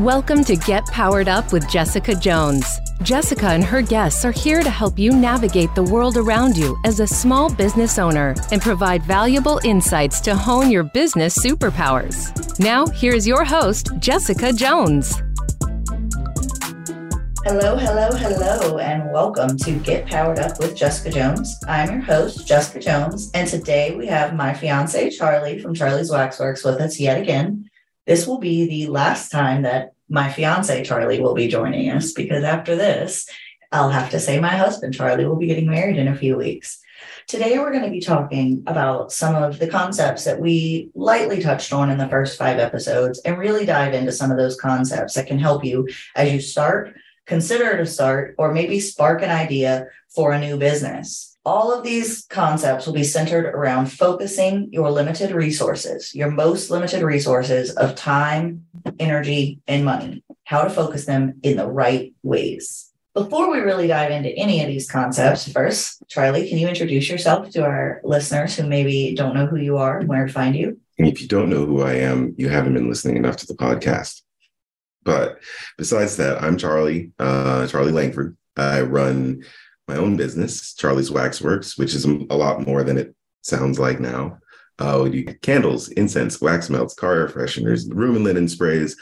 Welcome to Get Powered Up with Jessica Jones. Jessica and her guests are here to help you navigate the world around you as a small business owner and provide valuable insights to hone your business superpowers. Now, here's your host, Jessica Jones. Hello, hello, hello, and welcome to Get Powered Up with Jessica Jones. I'm your host, Jessica Jones, and today we have my fiance, Charlie from Charlie's Waxworks, with us yet again. This will be the last time that my fiance Charlie will be joining us because after this, I'll have to say my husband Charlie will be getting married in a few weeks. Today, we're going to be talking about some of the concepts that we lightly touched on in the first five episodes and really dive into some of those concepts that can help you as you start, consider to start, or maybe spark an idea for a new business. All of these concepts will be centered around focusing your limited resources, your most limited resources of time, energy, and money, how to focus them in the right ways. Before we really dive into any of these concepts, first, Charlie, can you introduce yourself to our listeners who maybe don't know who you are and where to find you? If you don't know who I am, you haven't been listening enough to the podcast. But besides that, I'm Charlie, uh, Charlie Langford. I run my own business, Charlie's Waxworks, which is a lot more than it sounds like now. Uh, we do candles, incense, wax melts, car air fresheners, room and linen sprays,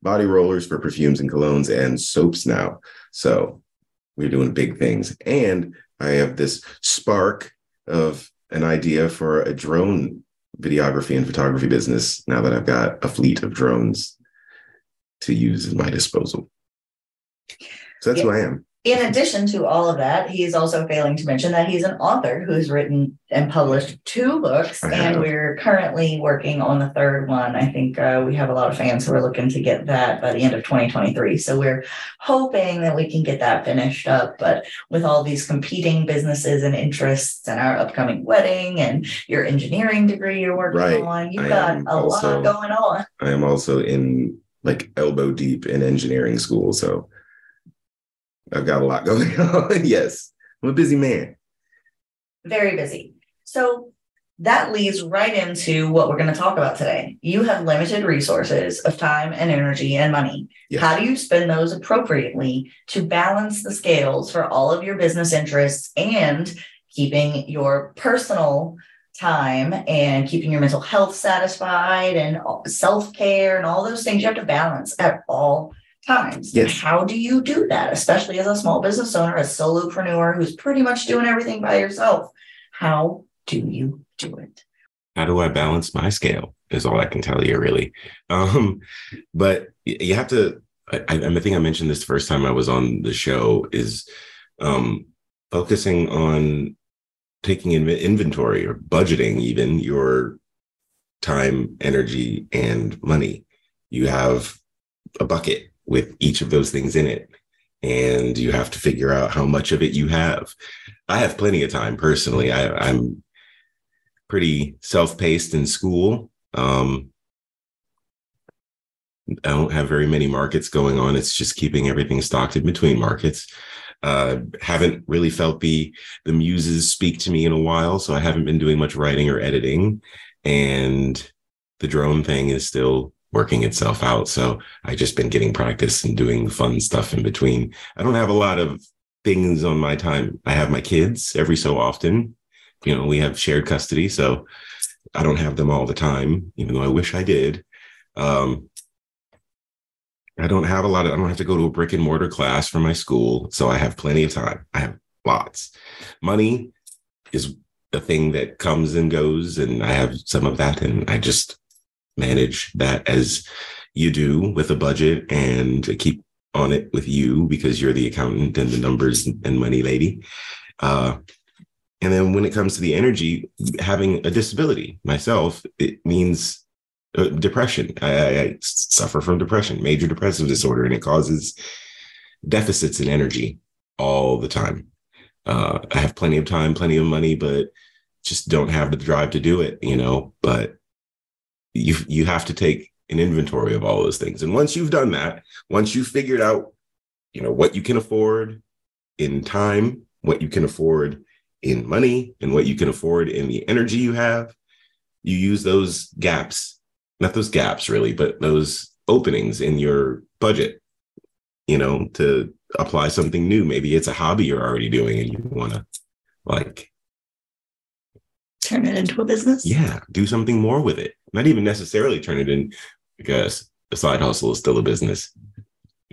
body rollers for perfumes and colognes, and soaps now. So we're doing big things. And I have this spark of an idea for a drone videography and photography business now that I've got a fleet of drones to use at my disposal. So that's yeah. who I am in addition to all of that, he's also failing to mention that he's an author who's written and published two books, and we're currently working on the third one. I think uh, we have a lot of fans who are looking to get that by the end of 2023. So we're hoping that we can get that finished up. But with all these competing businesses and interests, and our upcoming wedding, and your engineering degree you're working right. on, you've I got a also, lot going on. I am also in like elbow deep in engineering school, so I've got a lot going on. yes, I'm a busy man. Very busy. So that leads right into what we're going to talk about today. You have limited resources of time and energy and money. Yes. How do you spend those appropriately to balance the scales for all of your business interests and keeping your personal time and keeping your mental health satisfied and self care and all those things you have to balance at all times. Yes. How do you do that, especially as a small business owner, a solopreneur who's pretty much doing everything by yourself? How do you do it? How do I balance my scale? Is all I can tell you, really. Um, but you have to. I, I think I mentioned this the first time I was on the show. Is um, focusing on taking in inventory or budgeting, even your time, energy, and money. You have a bucket with each of those things in it. And you have to figure out how much of it you have. I have plenty of time personally. I, am pretty self-paced in school. Um, I don't have very many markets going on. It's just keeping everything stocked in between markets. Uh, haven't really felt the the muses speak to me in a while, so I haven't been doing much writing or editing. And the drone thing is still working itself out. So I just been getting practice and doing fun stuff in between. I don't have a lot of things on my time. I have my kids every so often. You know, we have shared custody, so I don't have them all the time, even though I wish I did. Um, I don't have a lot of, I don't have to go to a brick and mortar class for my school. So I have plenty of time. I have lots. Money is a thing that comes and goes, and I have some of that. And I just manage that as you do with a budget and keep on it with you because you're the accountant and the numbers and money lady. Uh, and then when it comes to the energy, having a disability myself, it means uh, depression. I, I, suffer from depression, major depressive disorder, and it causes deficits in energy all the time. Uh, I have plenty of time, plenty of money, but just don't have the drive to do it, you know. But you you have to take an inventory of all those things. And once you've done that, once you've figured out, you know, what you can afford in time, what you can afford in money, and what you can afford in the energy you have, you use those gaps, not those gaps really, but those openings in your budget, you know, to apply something new. Maybe it's a hobby you're already doing and you want to like turn it into a business. Yeah, do something more with it. Not even necessarily turn it in because a side hustle is still a business.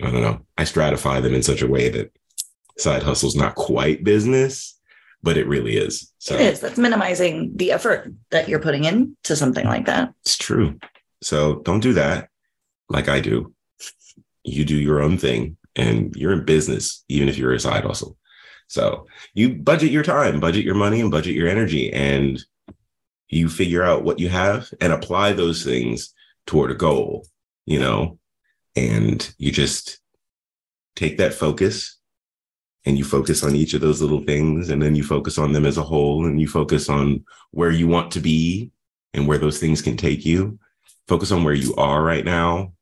I don't know. I stratify them in such a way that side hustle is not quite business, but it really is. So it is. That's minimizing the effort that you're putting into something like that. It's true. So don't do that like I do. You do your own thing and you're in business, even if you're a side hustle. So you budget your time, budget your money, and budget your energy, and you figure out what you have and apply those things toward a goal, you know, and you just take that focus and you focus on each of those little things and then you focus on them as a whole and you focus on where you want to be and where those things can take you. Focus on where you are right now.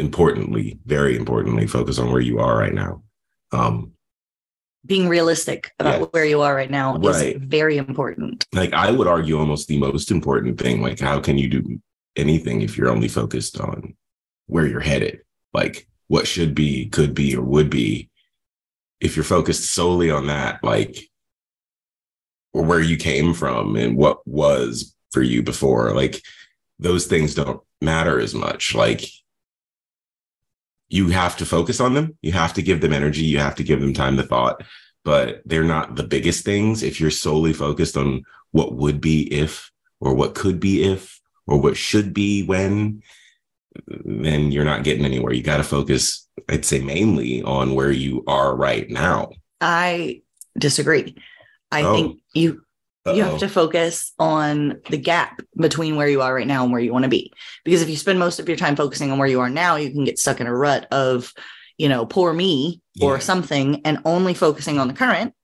Importantly very importantly focus on where you are right now. Um being realistic about yeah. where you are right now right. is very important like i would argue almost the most important thing like how can you do anything if you're only focused on where you're headed like what should be could be or would be if you're focused solely on that like or where you came from and what was for you before like those things don't matter as much like you have to focus on them. You have to give them energy. You have to give them time to thought, but they're not the biggest things. If you're solely focused on what would be if, or what could be if, or what should be when, then you're not getting anywhere. You got to focus, I'd say, mainly on where you are right now. I disagree. I oh. think you uh-oh. You have to focus on the gap between where you are right now and where you want to be. Because if you spend most of your time focusing on where you are now, you can get stuck in a rut of, you know, poor me or yeah. something and only focusing on the current,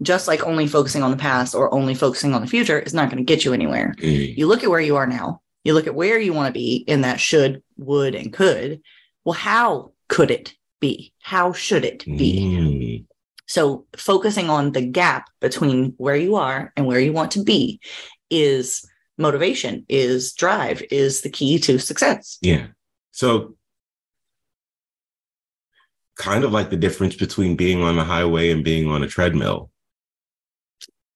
just like only focusing on the past or only focusing on the future is not going to get you anywhere. Mm. You look at where you are now, you look at where you want to be in that should, would, and could. Well, how could it be? How should it be? So focusing on the gap between where you are and where you want to be is motivation, is drive, is the key to success. Yeah. So kind of like the difference between being on the highway and being on a treadmill.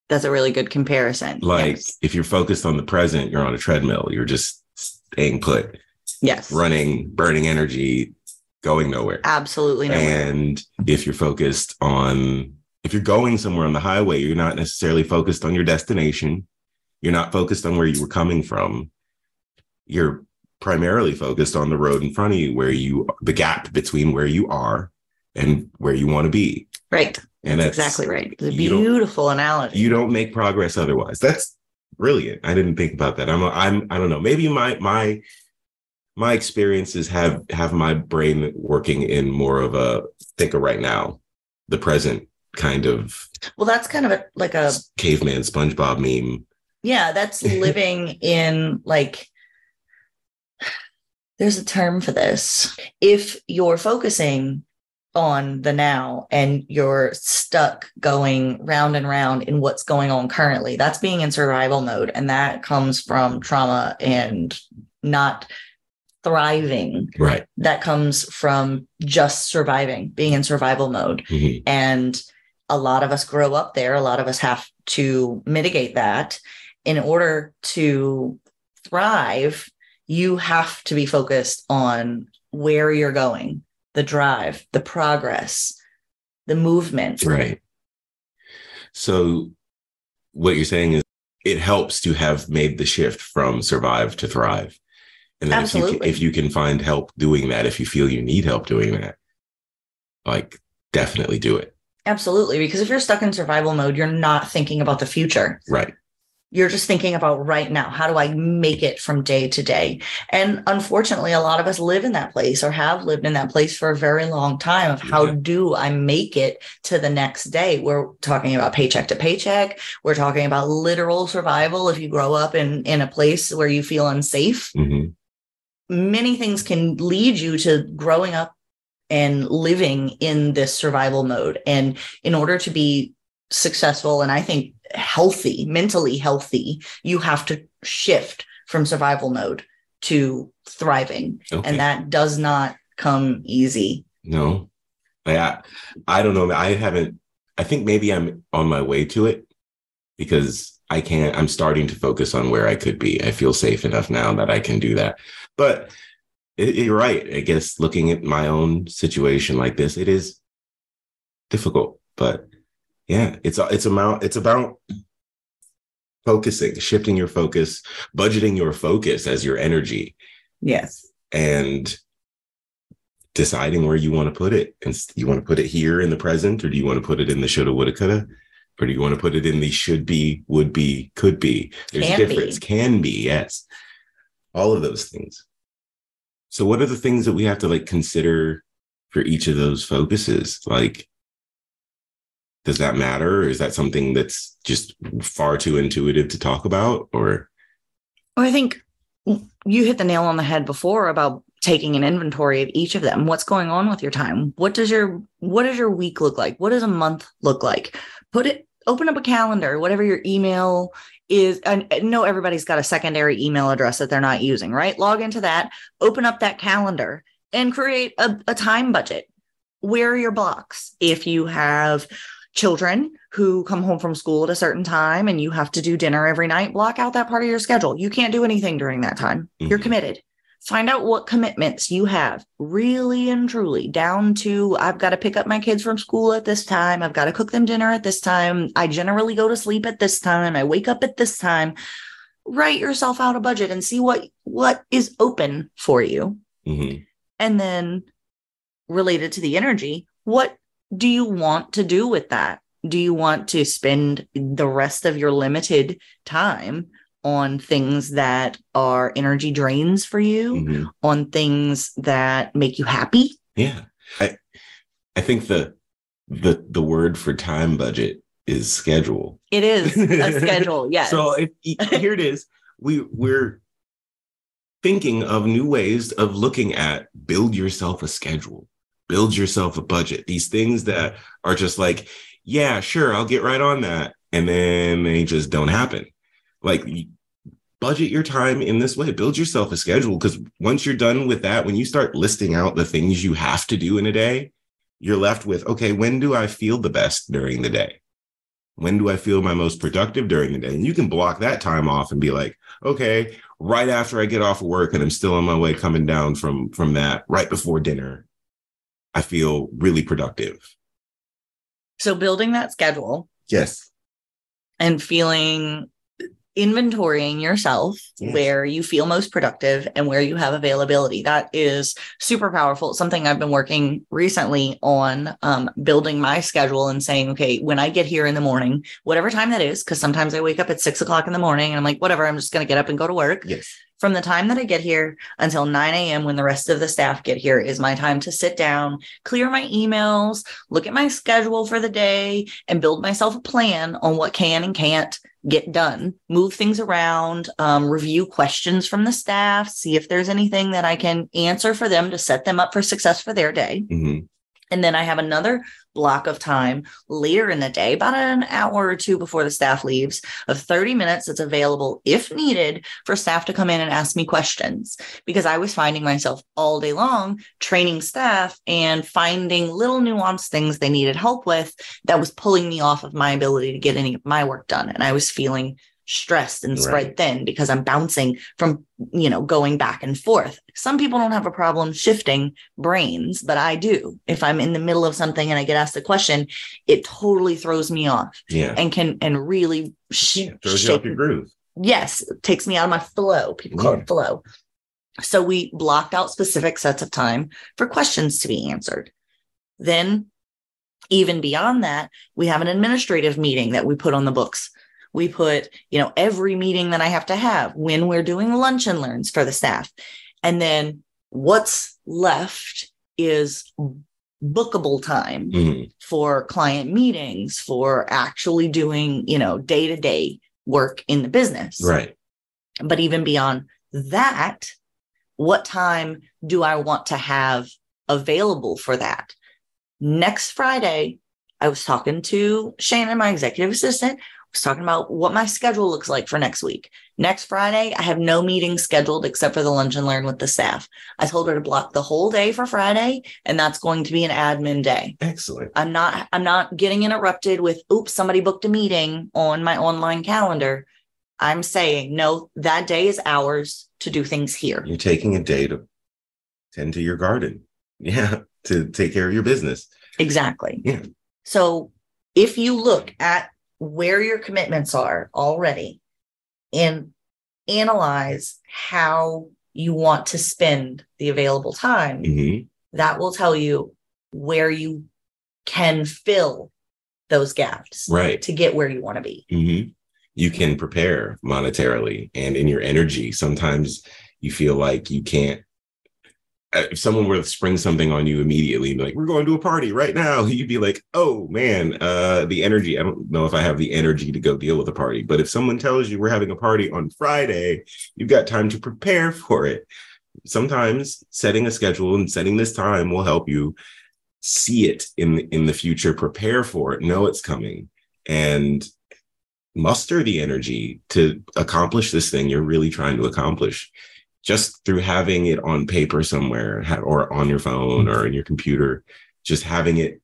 That's a really good comparison. Like yes. if you're focused on the present, you're on a treadmill. You're just staying put. Yes. Running, burning energy, going nowhere. Absolutely nowhere. And if you're focused on, if you're going somewhere on the highway, you're not necessarily focused on your destination. You're not focused on where you were coming from. You're primarily focused on the road in front of you, where you, the gap between where you are and where you want to be. Right. And that's, that's exactly right. It's a beautiful analogy. You don't make progress otherwise. That's brilliant. I didn't think about that. I'm, I'm, I don't know. Maybe my, my, my experiences have have my brain working in more of a thinker right now, the present kind of. Well, that's kind of a, like a caveman SpongeBob meme. Yeah, that's living in like. There's a term for this. If you're focusing on the now and you're stuck going round and round in what's going on currently, that's being in survival mode. And that comes from trauma and not thriving right. that comes from just surviving being in survival mode. Mm-hmm. and a lot of us grow up there. A lot of us have to mitigate that. In order to thrive you have to be focused on where you're going the drive the progress the movement. Right. So what you're saying is it helps to have made the shift from survive to thrive and then if you, can, if you can find help doing that, if you feel you need help doing that, like definitely do it. Absolutely. Because if you're stuck in survival mode, you're not thinking about the future. Right. You're just thinking about right now. How do I make it from day to day? And unfortunately, a lot of us live in that place or have lived in that place for a very long time of how yeah. do I make it to the next day? We're talking about paycheck to paycheck. We're talking about literal survival. If you grow up in, in a place where you feel unsafe, mm-hmm many things can lead you to growing up and living in this survival mode. And in order to be successful and I think healthy, mentally healthy, you have to shift from survival mode to thriving. Okay. And that does not come easy. No, I, I don't know. I haven't, I think maybe I'm on my way to it because I can't, I'm starting to focus on where I could be. I feel safe enough now that I can do that. But it, you're right. I guess looking at my own situation like this, it is difficult, but yeah, it's, it's about, it's about focusing, shifting your focus, budgeting your focus as your energy. Yes. And deciding where you want to put it. And you want to put it here in the present, or do you want to put it in the shoulda, woulda, coulda? Or do you want to put it in the should be, would be, could be? There's Can a difference. be. Can be, yes. All of those things. So what are the things that we have to like consider for each of those focuses? Like, does that matter? Or is that something that's just far too intuitive to talk about? Or Well, I think you hit the nail on the head before about taking an inventory of each of them. What's going on with your time? What does your what does your week look like? What does a month look like? Put it open up a calendar, whatever your email is. I know everybody's got a secondary email address that they're not using, right? Log into that, open up that calendar and create a, a time budget. Where are your blocks? If you have children who come home from school at a certain time and you have to do dinner every night, block out that part of your schedule. You can't do anything during that time. You're Mhm. committed. Find out what commitments you have, really and truly, down to I've got to pick up my kids from school at this time. I've got to cook them dinner at this time. I generally go to sleep at this time. I wake up at this time. Write yourself out a budget and see what what is open for you Mhm. and then related to the energy, what do you want to do with that? Do you want to spend the rest of your limited time on things that are energy drains for you, Mhm. on things that make you happy? Yeah. I I think the the the word for time budget is schedule. It is a schedule, yes. So if, here it is. We we're thinking of new ways of looking at build yourself a schedule, build yourself a budget. These things that are just like, yeah, sure, I'll get right on that, and then they just don't happen. Like budget your time in this way, build yourself a schedule because once you're done with that, when you start listing out the things you have to do in a day, you're left with, okay, when do I feel the best during the day? When do I feel my most productive during the day? And you can block that time off and be like, okay, right after I get off of work and I'm still on my way coming down from from that right before dinner, I feel really productive. so building that schedule Yes. and feeling inventorying yourself Yes. where you feel most productive and where you have availability that is super powerful It's something i've been working recently on um, building my schedule and saying okay when i get here in the morning whatever time that is because sometimes i wake up at six o'clock in the morning and i'm like whatever i'm just going to get up and go to work Yes. From the time that I get here until 9 a.m. when the rest of the staff get here is my time to sit down, clear my emails, look at my schedule for the day, and build myself a plan on what can and can't get done, move things around, um, review questions from the staff, see if there's anything that I can answer for them to set them up for success for their day. Mhm. And then I have another block of time later in the day, about an hour or two before the staff leaves, of 30 minutes that's available if needed for staff to come in and ask me questions. Because I was finding myself all day long training staff and finding little nuanced things they needed help with that was pulling me off of my ability to get any of my work done. And I was feeling stressed and spread Right. thin because I'm bouncing from, you know, going back and forth. Some people don't have a problem shifting brains, but I do. If I'm in the middle of something and I get asked a question, it totally throws me off Yeah. and can and really sh- yeah. Throws you off your groove. yes, it takes me out of my flow. People call Yeah. it flow. So we blocked out specific sets of time for questions to be answered. Then, even beyond that, we have an administrative meeting that we put on the books. We put, you know, every meeting that I have to have when we're doing lunch and learns for the staff. And then what's left is bookable time Mhm. for client meetings, for actually doing, you know, day to day work in the business. Right. But even beyond that, what time do I want to have available for that? Next Friday, I was talking to Shannon, my executive assistant, was talking about what my schedule looks like for next week. Next Friday, I have no meetings scheduled except for the lunch and learn with the staff. I told her to block the whole day for Friday, and that's going to be an admin day. Excellent. I'm not I'm not getting interrupted with oops, somebody booked a meeting on my online calendar. I'm saying no, that day is ours to do things here. You're taking a day to tend to your garden. Yeah, to take care of your business. Exactly. Yeah. So if you look at where your commitments are already and analyze how you want to spend the available time, Mhm. that will tell you where you can fill those gaps Right. to get where you want to be. hmm You can prepare monetarily and in your energy. Sometimes you feel like you can't. Uh, If someone were to spring something on you immediately, and be like, "We're going to a party right now," you'd be like, "Oh man, uh, the energy. I don't know if I have the energy to go deal with a party." But if someone tells you we're having a party on Friday, you've got time to prepare for it. Sometimes setting a schedule and setting this time will help you see it in in the future, prepare for it, know it's coming, and muster the energy to accomplish this thing you're really trying to accomplish just through having it on paper somewhere or on your phone or in your computer just having it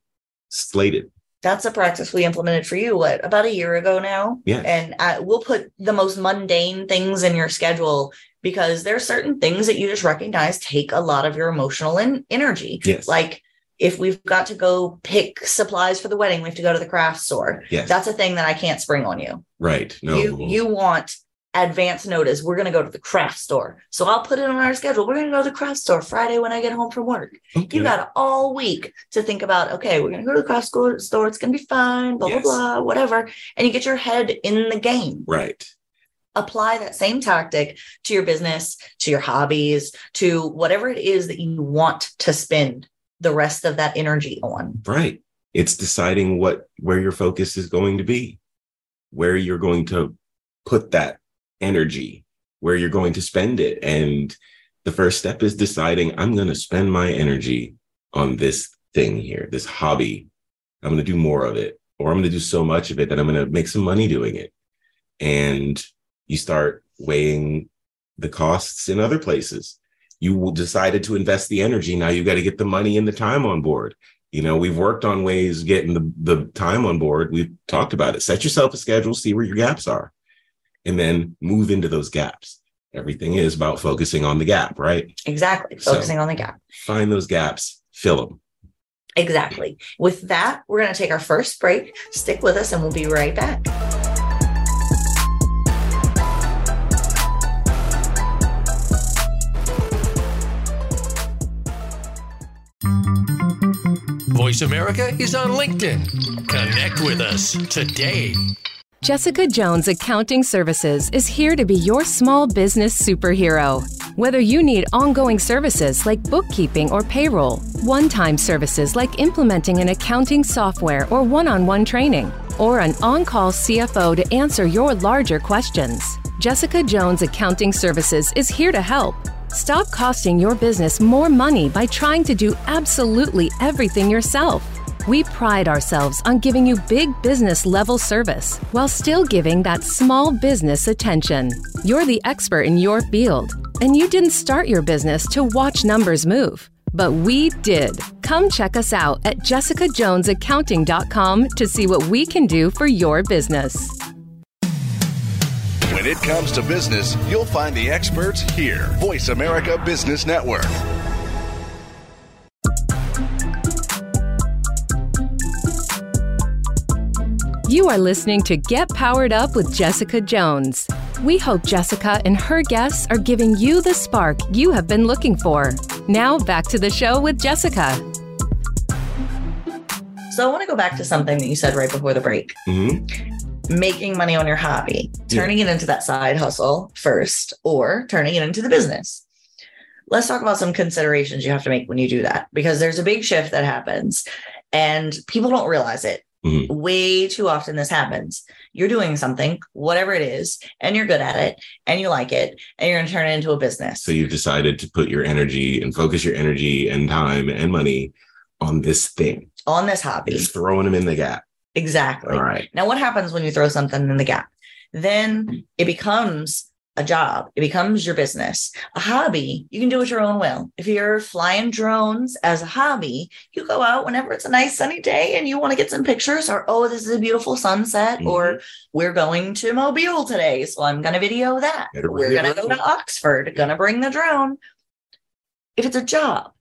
slated That's a practice we implemented for you, what, about a year ago now? yeah And I, we'll put the most mundane things in your schedule because there are certain things that you just recognize take a lot of your emotional and energy. yes Like if we've got to go pick supplies for the wedding, we have to go to the craft store. yes That's a thing that I can't spring on you. right no You you want advance notice. We're going to go to the craft store. So I'll put it on our schedule. We're going to go to the craft store Friday when I get home from work. Okay. You got all week to think about, okay, we're going to go to the craft store. It's going to be fine, blah, Yes. blah, blah, whatever. And you get your head in the game. right Apply that same tactic to your business, to your hobbies, to whatever it is that you want to spend the rest of that energy on. right it's deciding what where your focus is going to be where you're going to put that energy where you're going to spend it. And the first step is deciding i'm going to spend my energy on this thing here this hobby. I'm going to do more of it or i'm going to do so much of it that i'm going to make some money doing it. And you start weighing the costs in other places. You decided to invest the energy. Now you got to get the money and the time on board. You know we've worked on ways getting the, the time on board. We've talked about it. Set yourself a schedule see where your gaps are and then move into those gaps everything is about focusing on the gap right Exactly. So- Focusing on the gap. find those gaps fill them Exactly. With that, we're going to take our first break. Stick with us and we'll be right back. Voice America is on LinkedIn. Connect with us today. Jessica Jones Accounting Services is here to be your small business superhero. Whether you need ongoing services like bookkeeping or payroll, one time services like implementing an accounting software or one on one training, or an on call CFO to answer your larger questions, Jessica Jones Accounting Services is here to help. Stop costing your business more money by trying to do absolutely everything yourself. We pride ourselves on giving you big business level service while still giving that small business attention. You're the expert in your field, and you didn't start your business to watch numbers move. But we did. Come check us out at jessicajonesaccounting.com to see what we can do for your business. When it comes to business, you'll find the experts here. Voice America Business Network. You are listening to Get Powered Up with Jessica Jones. We hope Jessica and her guests are giving you the spark you have been looking for. Now, back to the show with Jessica. So I want to go back to something that you said right before the break hmm making money on your hobby, turning it into that side hustle first, or turning it into the business. Let's talk about some considerations you have to make when you do that because there's a big shift that happens and people don't realize it. Mhm. Way too often this happens. You're doing something, whatever it is, and you're good at it and you like it, and you're going to turn it into a business. So you've decided to put your energy and focus your energy and time and money on this thing. on this hobby. Just throwing them in the gap. Exactly. All right. Now, what happens when you throw something in the gap? Then it becomes a job. It becomes your business. A hobby, you can do it your own will. If you're flying drones as a hobby, you go out whenever it's a nice sunny day and you want to get some pictures, or oh, this is a beautiful sunset, Mhm. or we're going to Mobile today. So I'm going to video that. We're going to go to Oxford, going to bring the drone. If it's a job,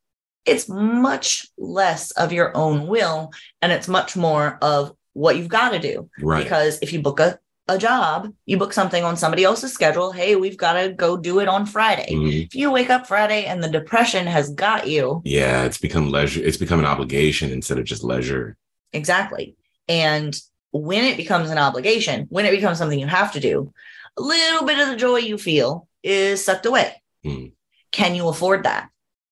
it's much less of your own will and it's much more of what you've got to do. Right. Because if you book a, a job, you book something on somebody else's schedule. Hey, we've got to go do it on Friday. Mhm. If you wake up Friday and the depression has got you, Yeah, it's become leisure. It's become an obligation instead of just leisure. exactly. And when it becomes an obligation, when it becomes something you have to do, a little bit of the joy you feel is sucked away. Hmm. Can you afford that?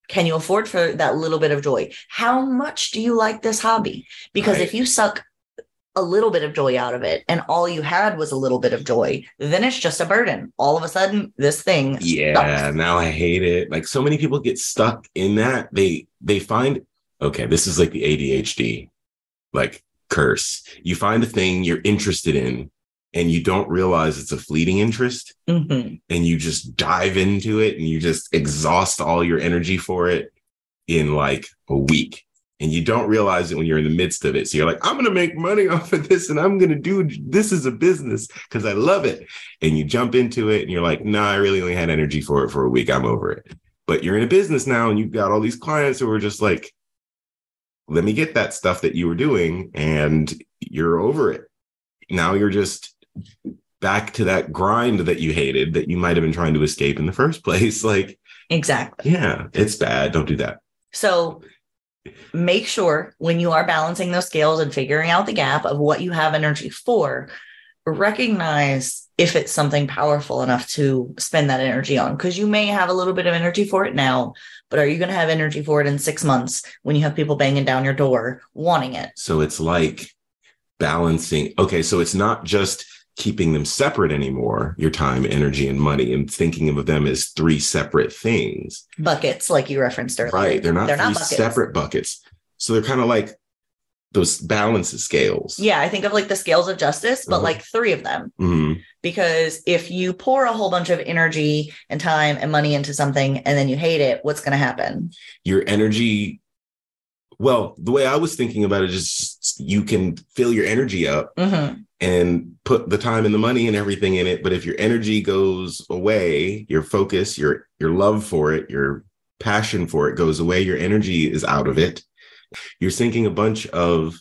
Can you afford for that little bit of joy? How much do you like this hobby? Because Right. if you suck a little bit of joy out of it and all you had was a little bit of joy, then it's just a burden. All of a sudden, this thing Yeah, sucks. now I hate it. Like so many people get stuck in that. They they find okay, this is like the ADHD like curse. You find a thing you're interested in and you don't realize it's a fleeting interest Mhm. and you just dive into it and you just exhaust all your energy for it in like a week. And you don't realize it when you're in the midst of it. So you're like, I'm going to make money off of this and I'm going to do this as a business because I love it. And you jump into it and you're like, nah, I really only had energy for it for a week. I'm over it. But you're in a business now and you've got all these clients who are just like, let me get that stuff that you were doing and you're over it. Now you're just back to that grind that you hated that you might have been trying to escape in the first place. Like, Exactly. yeah, it's bad. Don't do that. So make sure when you are balancing those scales and figuring out the gap of what you have energy for, recognize if it's something powerful enough to spend that energy on. Because you may have a little bit of energy for it now, but are you going to have energy for it in six months when you have people banging down your door wanting it? So it's like balancing. Okay. So it's not just keeping them separate anymore, your time, energy, and money, and thinking of them as three separate things. Buckets, like you referenced earlier. Right. They're not They're not buckets. separate buckets. So they're kind of like those balance scales. Yeah, I think of like the scales of justice, but Uh-huh. like three of them. Mhm. because if you pour a whole bunch of energy and time and money into something and then you hate it, what's going to happen? Your energy. Well, the way I was thinking about it is you can fill your energy up Mhm. And put the time and the money and everything in it but if your energy goes away your focus your your love for it your passion for it goes away your energy is out of it. You're sinking a bunch of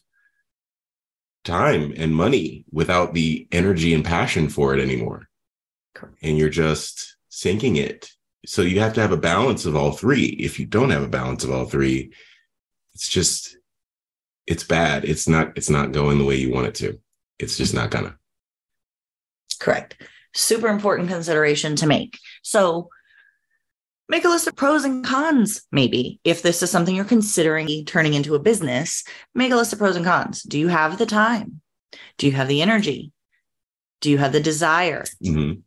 time and money without the energy and passion for it anymore. Correct. and you're just sinking it. So you have to have a balance of all three. If you don't have a balance of all three it's just it's bad. It's not it's not going the way you want it to it's just not gonna Correct. Super important consideration to make. So make a list of pros and cons, maybe. If this is something you're considering turning into a business, make a list of pros and cons. Do you have the time? Do you have the energy? Do you have the desire? Mhm.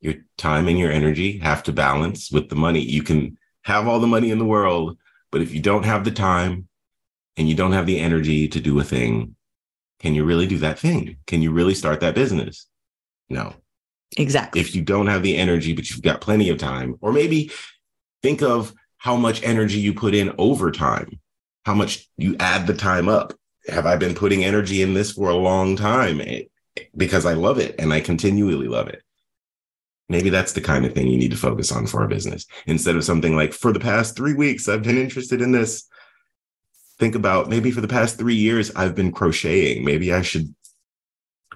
Your time and your energy have to balance with the money. You can have all the money in the world, but if you don't have the time and you don't have the energy to do a thing, can you really do that thing? Can you really start that business? No. Exactly. If you don't have the energy, but you've got plenty of time, or maybe think of how much energy you put in over time, how much you add the time up. Have I been putting energy in this for a long time? Eh, Because I love it and I continually love it. Maybe that's the kind of thing you need to focus on for a business instead of something like, for the past three weeks, I've been interested in this. Think about maybe for the past three years, I've been crocheting. Maybe I should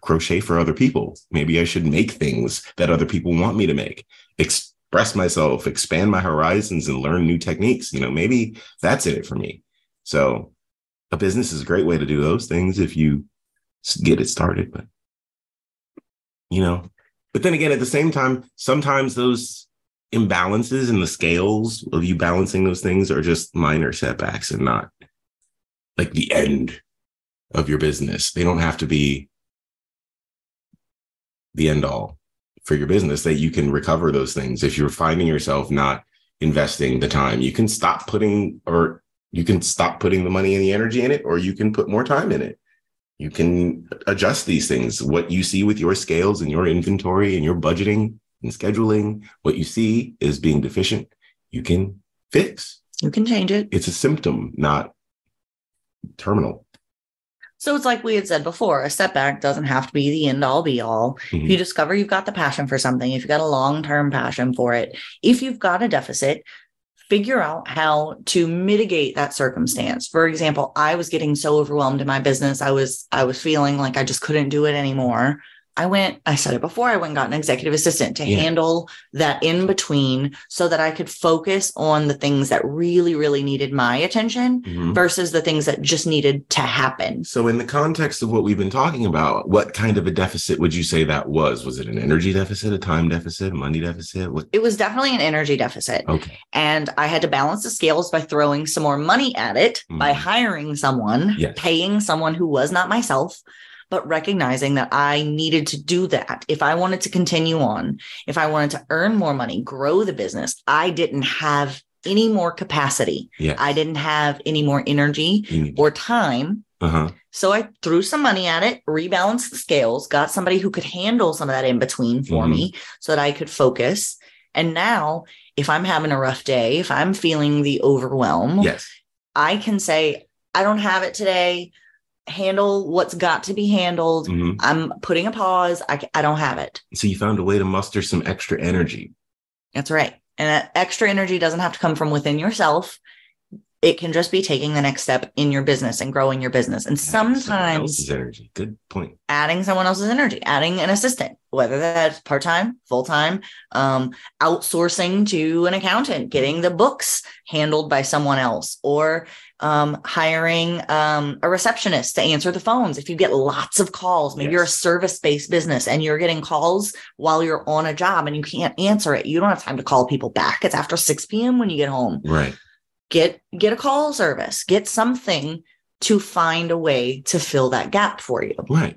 crochet for other people. Maybe I should make things that other people want me to make, express myself, expand my horizons, and learn new techniques. You know, maybe that's it for me. So, a business is a great way to do those things if you get it started. But, you know, but then again, at the same time, sometimes those imbalances in the scales of you balancing those things are just minor setbacks and not like the end of your business. They don't have to be the end all for your business that you can recover those things if you're finding yourself not investing the time you can stop putting or you can stop putting the money and the energy in it or you can put more time in it you can adjust these things. What you see with your scales and your inventory and your budgeting and scheduling, what you see is being deficient, you can fix. You can change it. It's a symptom, not terminal. So it's like we had said before, a setback doesn't have to be the end all be all. Mhm. If you discover you've got the passion for something, if you've got a long term passion for it, if you've got a deficit, figure out how to mitigate that circumstance. For example, I was getting so overwhelmed in my business. I was I was feeling like I just couldn't do it anymore. I went, I said it before, I went and got an executive assistant to Yeah. handle that in between so that I could focus on the things that really, really needed my attention Mhm. versus the things that just needed to happen. So, in the context of what we've been talking about, what kind of a deficit would you say that was? Was it an energy deficit, a time deficit, a money deficit? What? It was definitely an energy deficit. Okay. And I had to balance the scales by throwing some more money at it, by Mhm. hiring someone, Yes. paying someone who was not myself, but recognizing that I needed to do that. If I wanted to continue on, if I wanted to earn more money, grow the business, I didn't have any more capacity. Yeah. I didn't have any more energy need- or time. uh-huh. So I threw some money at it, rebalanced the scales, got somebody who could handle some of that in between for Mhm. me so that I could focus. And now, if I'm having a rough day, if I'm feeling the overwhelm, Yes. I can say, I don't have it today. Handle what's got to be handled. Mhm. I'm putting a pause. I, I don't have it. So, you found a way to muster some extra energy. That's right. And that extra energy doesn't have to come from within yourself. It can just be taking the next step in your business and growing your business. And sometimes energy. Good point. adding someone else's energy, adding an assistant, whether that's part time, full time, um, outsourcing to an accountant, getting the books handled by someone else, or um, hiring um, a receptionist to answer the phones. If you get lots of calls, maybe you're a service based business and you're getting calls while you're on a job and you can't answer it, you don't have time to call people back. It's after 6 p.m. when you get home Right. get get a call service get something to find a way to fill that gap for you Right.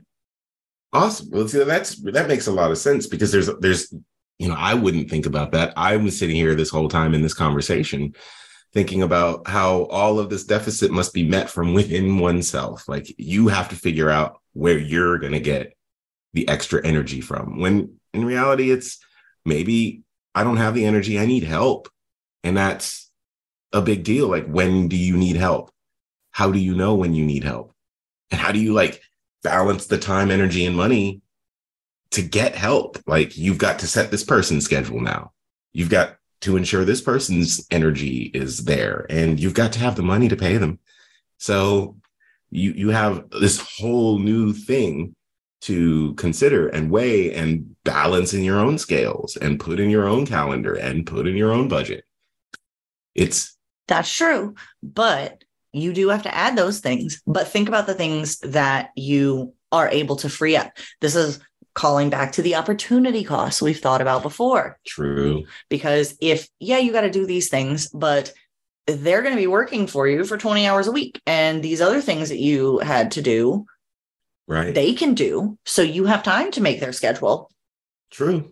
Awesome. Well, see, that's that makes a lot of sense because there's there's you know I wouldn't think about that. I was sitting here this whole time in this conversation, thinking about how all of this deficit must be met from within oneself. Like you have to figure out where you're going to get the extra energy from. When in reality, it's maybe I don't have the energy. I need help, and that's a big deal. Like when do you need help? How do you know when you need help? And how do you like balance the time, energy, and money to get help. Like you've got to set this person's schedule now. You've got to ensure this person's energy is there and you've got to have the money to pay them. So you you have this whole new thing to consider and weigh and balance in your own scales and put in your own calendar and put in your own budget. It's That's true. But you do have to add those things. But think about the things that you are able to free up. This is calling back to the opportunity costs we've thought about before. true. Because if, yeah, you got to do these things, but they're going to be working for you for 20 hours a week. And these other things that you had to do, Right. they can do. So you have time to make their schedule true.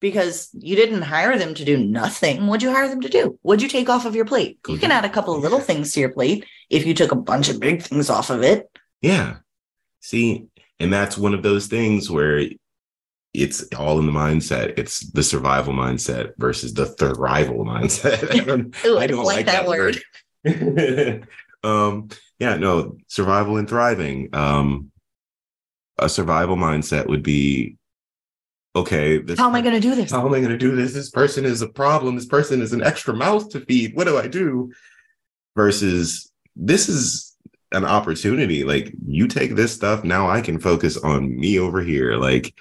because you didn't hire them to do nothing. What'd you hire them to do? What'd you take off of your plate? Go You can do- add a couple of little things to your plate if you took a bunch of big things off of it. Yeah. See, and that's one of those things where it's all in the mindset. It's the survival mindset versus the thrival mindset. I don't, Ooh, I don't like, that, word. um, yeah, no, survival and thriving. Um, a survival mindset would be okay. This How am I going to do this? how am I going to do this? This person is a problem. This person is an extra mouth to feed. What do I do? Versus this is an opportunity. Like you take this stuff, now I can focus on me over here. Like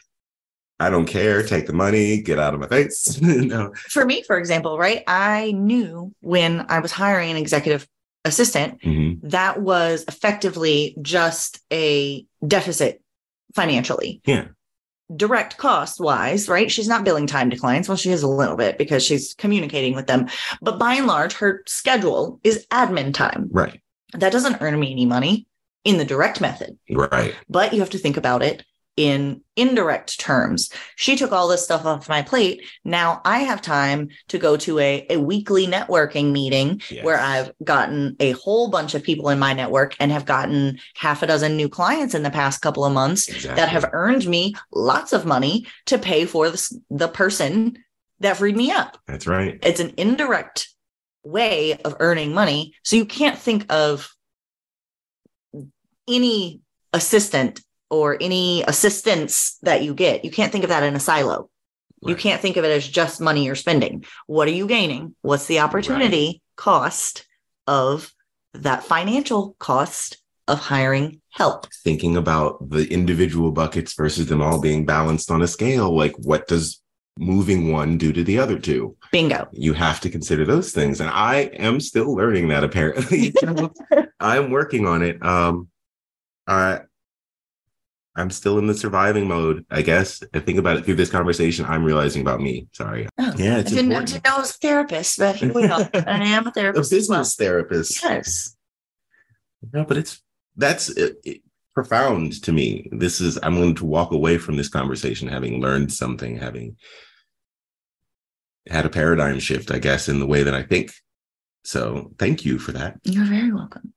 I don't care. Take the money, get out of my face. no. For me, for example, right? I knew when I was hiring an executive assistant Mhm. that was effectively just a deficit financially. Yeah. Direct cost wise, right? She's not billing time to clients. Well, she is a little bit because she's communicating with them. But by and large, her schedule is admin time. Right. That doesn't earn me any money in the direct method. Right. But you have to think about it in indirect terms. She took all this stuff off my plate. Now I have time to go to a, a weekly networking meeting Yes. where I've gotten a whole bunch of people in my network and have gotten half a dozen new clients in the past couple of months Exactly. that have earned me lots of money to pay for the, the person that freed me up. That's right. It's an indirect way of earning money. So you can't think of any assistant or any assistance that you get. You can't think of that in a silo. You can't think of it as just money you're spending. What are you gaining? What's the opportunity cost of that financial cost of hiring help? Thinking about the individual buckets versus them all being balanced on a scale, like what does moving one due to the other two? Bingo. You have to consider those things. And I am still learning that apparently. I'm working on it. Um I I'm still in the surviving mode, I guess. I think about it through this conversation. I'm realizing about me. Sorry. Oh, Yeah, I didn't, I important. know I was a therapist, but here we are. and I am a A therapist. as well. therapist. Yes. No, but it's that's it, it- profound to me. This is I'm going to walk away from this conversation having learned something, having had a paradigm shift, I guess, in the way that I think. So, thank you for that. You're very welcome.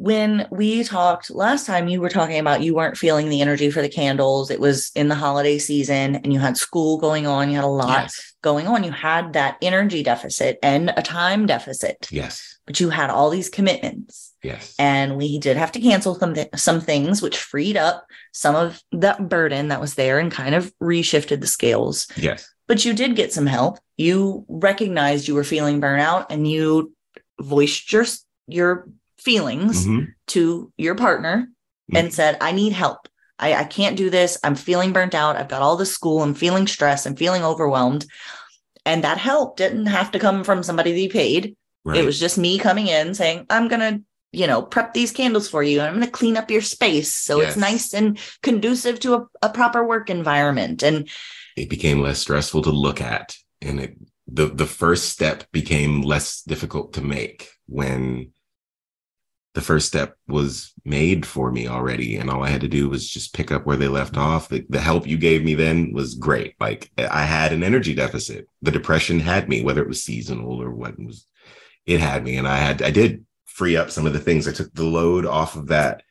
When we talked last time, you were talking about you weren't feeling the energy for the candles. It was in the holiday season and you had school going on. You had a lot Yes. going on. You had that energy deficit and a time deficit, Yes. but you had all these commitments. Yes. And we did have to cancel some, thi- some things, which freed up some of that burden that was there and kind of reshifted the scales. yes. But you did get some help. You recognized you were feeling burnout and you voiced your, your feelings Mhm. to your partner and said, I need help. I, I can't do this. I'm feeling burnt out. I've got all the school. I'm feeling stressed. I'm feeling overwhelmed. And that help didn't have to come from somebody that you paid. Right. It was just me coming in saying, I'm going to, you know, prep these candles for you. And I'm going to clean up your space. So Yes. it's nice and conducive to a, a proper work environment. And it became less stressful to look at and it the the first step became less difficult to make when the first step was made for me already and all i had to do was just pick up where they left off. The, the help you gave me then was great. Like i had an energy deficit. The depression had me whether it was seasonal or what was it had me and i had i did free up some of the things. I took the load off of that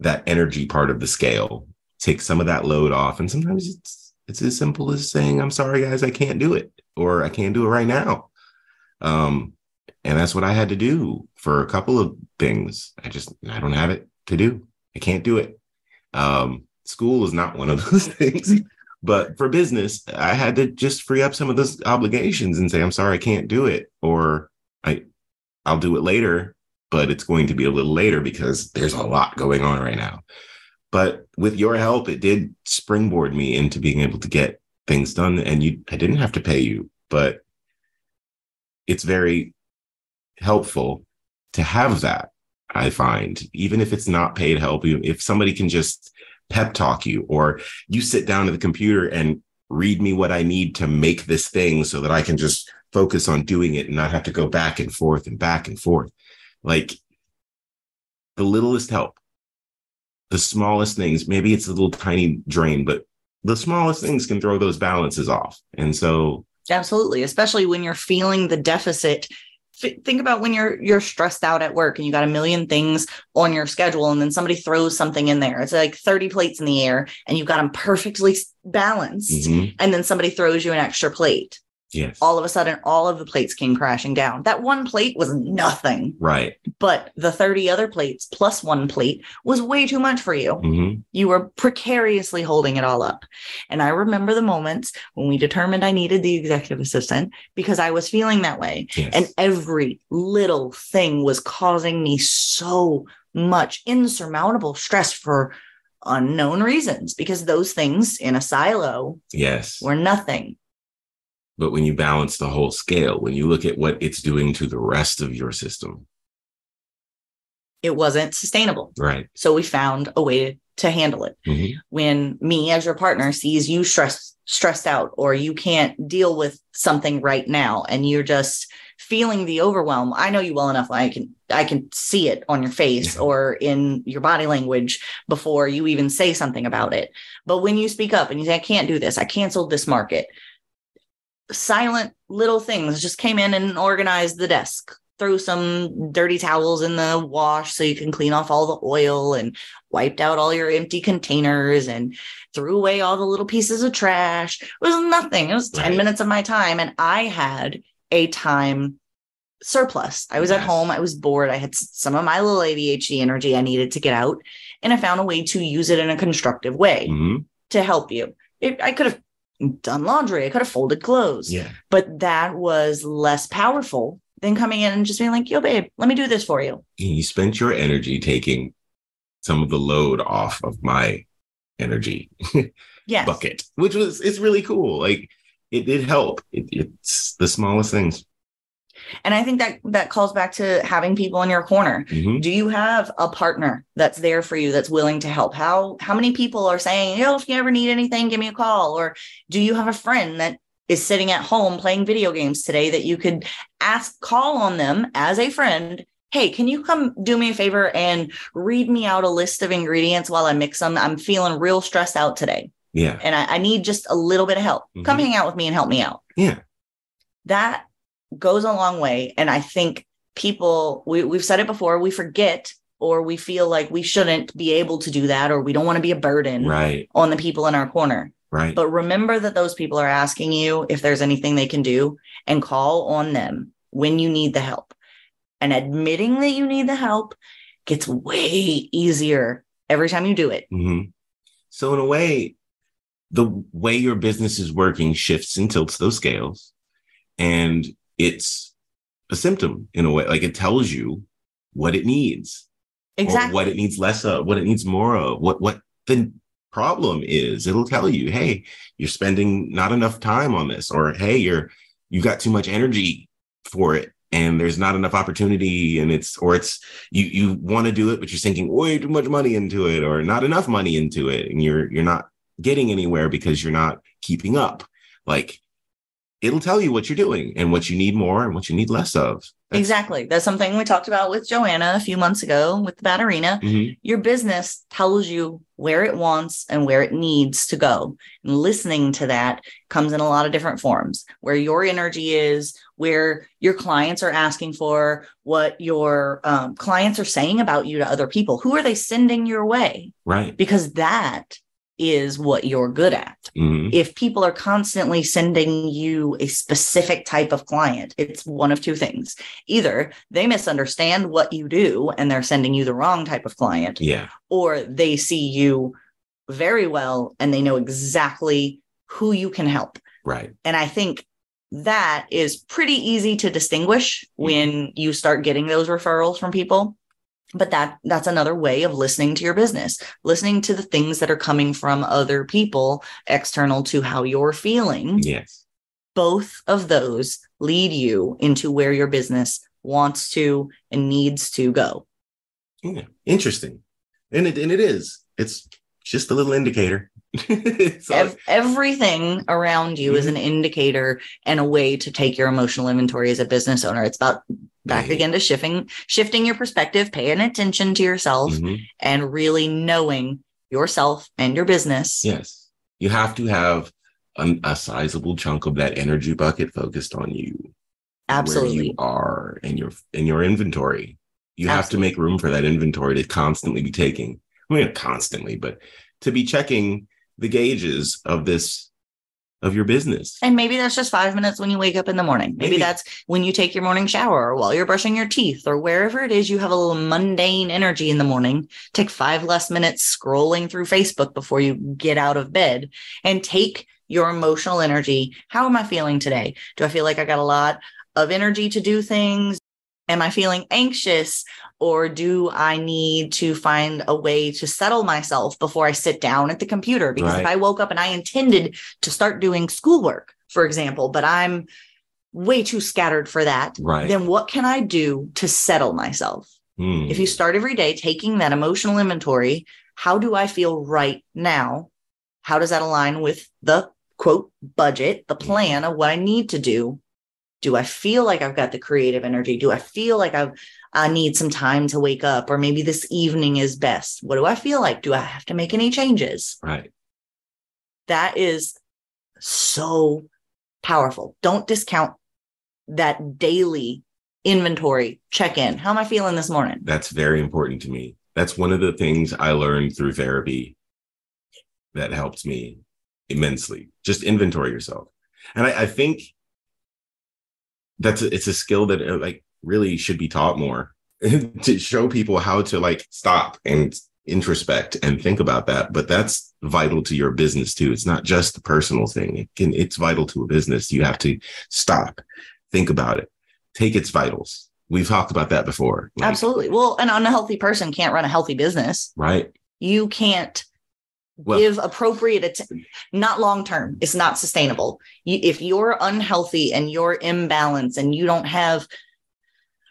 that energy part of the scale take some of that load off and sometimes it's it's as simple as saying i'm sorry guys i can't do it or i can't do it right now. Um and that's what i had to do for a couple of things. I just i don't have it to do. I can't do it. Um school is not one of those things. But for business i had to just free up some of those obligations and say i'm sorry i can't do it or i i'll do it later but it's going to be a little later because there's a lot going on right now. But with your help it did springboard me into being able to get things done and you i didn't have to pay you but it's very helpful to have that i find even if it's not paid help if somebody can just pep talk you or you sit down at the computer and read me what i need to make this thing so that i can just focus on doing it and not have to go back and forth and back and forth like the littlest help the smallest things maybe it's a little tiny drain but the smallest things can throw those balances off and so Absolutely, especially when you're feeling the deficit. Think about when you're you're stressed out at work and you got a million things on your schedule, and then somebody throws something in there. It's like 30 plates in the air, and you've got them perfectly balanced, mhm, and then somebody throws you an extra plate. Yes All of a sudden, all of the plates came crashing down. That one plate was nothing, right but the 30 other plates plus one plate was way too much for you. Mhm. You were precariously holding it all up. And I remember the moments when we determined I needed the executive assistant because I was feeling that way. yes And every little thing was causing me so much insurmountable stress for unknown reasons because those things in a silo yes were nothing. But when you balance the whole scale when you look at what it's doing to the rest of your system it wasn't sustainable. Right. So we found a way to, to handle it. Mhm. When me as your partner sees you stressed stressed out or you can't deal with something right now and you're just feeling the overwhelm, I know you well enough. I can I can see it on your face Yeah. or in your body language before you even say something about it. But when you speak up and you say, I can't do this, I canceled this market, silent little things just came in and organized the desk. Threw some dirty towels in the wash so you can clean off all the oil and wiped out all your empty containers and threw away all the little pieces of trash. It was nothing. It was 10 Right. minutes of my time and i had a time surplus. I was at home. I was bored. I had some of my little adhd energy i needed to get out and i found a way to use it in a constructive way Mhm. to help you. It, i could have done laundry i could have folded clothes Yeah. but that was less powerful than coming in and just being like, yo, babe, let me do this for you. You spent your energy taking some of the load off of my energy Yes. bucket, which was it's really cool. Like it did help. It, it's the smallest things. And I think that that calls back to having people in your corner. Mhm. Do you have a partner that's there for you that's willing to help? How how many people are saying, yo, if you ever need anything, give me a call? Or do you have a friend that is sitting at home playing video games today that you could ask, call on them as a friend? Hey, can you come do me a favor and read me out a list of ingredients while I mix them? I'm feeling real stressed out today. Yeah. and I, I need just a little bit of help. Come Mhm. hang out with me and help me out. Yeah. That goes a long way. And I think people, we, we've said it before, we forget or we feel like we shouldn't be able to do that or we don't want to be a burden Right. on the people in our corner. Right. But remember that those people are asking you if there's anything they can do and call on them when you need the help. And admitting that you need the help gets way easier every time you do it. hmm So in a way, the way your business is working shifts and tilts those scales, and it's a symptom in a way. Like it tells you what it needs, Exactly. or what it needs less of, what it needs more of, what what the problem is. It'll tell you, hey, you're spending not enough time on this, or hey, you're you've got too much energy for it. And there's not enough opportunity, and it's or it's you you want to do it, but you're sinking way too much money into it, or not enough money into it, and you're you're not getting anywhere because you're not keeping up. Like it'll tell you what you're doing and what you need more and what you need less of. That's- Exactly. That's something we talked about with Joanna a few months ago with the Batterina. Mhm. Your business tells you where it wants and where it needs to go. And listening to that comes in a lot of different forms where your energy is, where your clients are asking for, what your um, clients are saying about you to other people. Who are they sending your way? Right. Because that is what you're good at Mhm. if people are constantly sending you a specific type of client, it's one of two things. Either they misunderstand what you do and they're sending you the wrong type of client, Yeah. or they see you very well and they know exactly who you can help. Right. And I think that is pretty easy to distinguish when you start getting those referrals from people. But that that's another way of listening to your business, listening to the things that are coming from other people external to how you're feeling. Yes. Both of those lead you into where your business wants to and needs to go. Yeah. Interesting. And it and it is. It's just a little indicator. it's Ev- everything around you is Mhm. an indicator and a way to take your emotional inventory as a business owner. It's about back Yeah. again to shifting shifting your perspective, paying attention to yourself Mhm. and really knowing yourself and your business. Yes. You have to have an, a sizable chunk of that energy bucket focused on you. Where Absolutely. you are in your in your inventory. You have to make room for that inventory to constantly be taking. I mean, constantly, but to be checking the gauges of this of your business. And maybe that's just five minutes when you wake up in the morning. Maybe, Maybe. that's when you take your morning shower or while you're brushing your teeth or wherever it is you have a little mundane energy in the morning. Take five less minutes scrolling through Facebook before you get out of bed and take your emotional energy. How am I feeling today? Do I feel like I got a lot of energy to do things? Am I feeling anxious? Or do I need to find a way to settle myself before I sit down at the computer? Because if I woke up and I intended to start doing schoolwork, for example, but I'm way too scattered for that, Right. then what can I do to settle myself? Hmm. If you start every day taking that emotional inventory, how do I feel right now? How does that align with the quote budget, the plan of what I need to do? Do I feel like I've got the creative energy? Do I feel like I've I need some time to wake up, or maybe this evening is best? What do I feel like? Do I have to make any changes? right. That is so powerful. Don't discount that daily inventory check in. How am I feeling this morning? That's very important to me. That's one of the things I learned through therapy that helped me immensely. Just inventory yourself. And I, I think that's a, it's a skill that uh, like really should be taught more to show people how to like stop and introspect and think about that. But that's vital to your business too. It's not just a personal thing. It can, it's vital to a business. You have to stop, think about it, take its vitals. We've talked about that before. Like, Absolutely. Well, an unhealthy person can't run a healthy business. Right. You can't Well- give appropriate attention. Not long term. It's not sustainable. You, if you're unhealthy and you're imbalanced and you don't have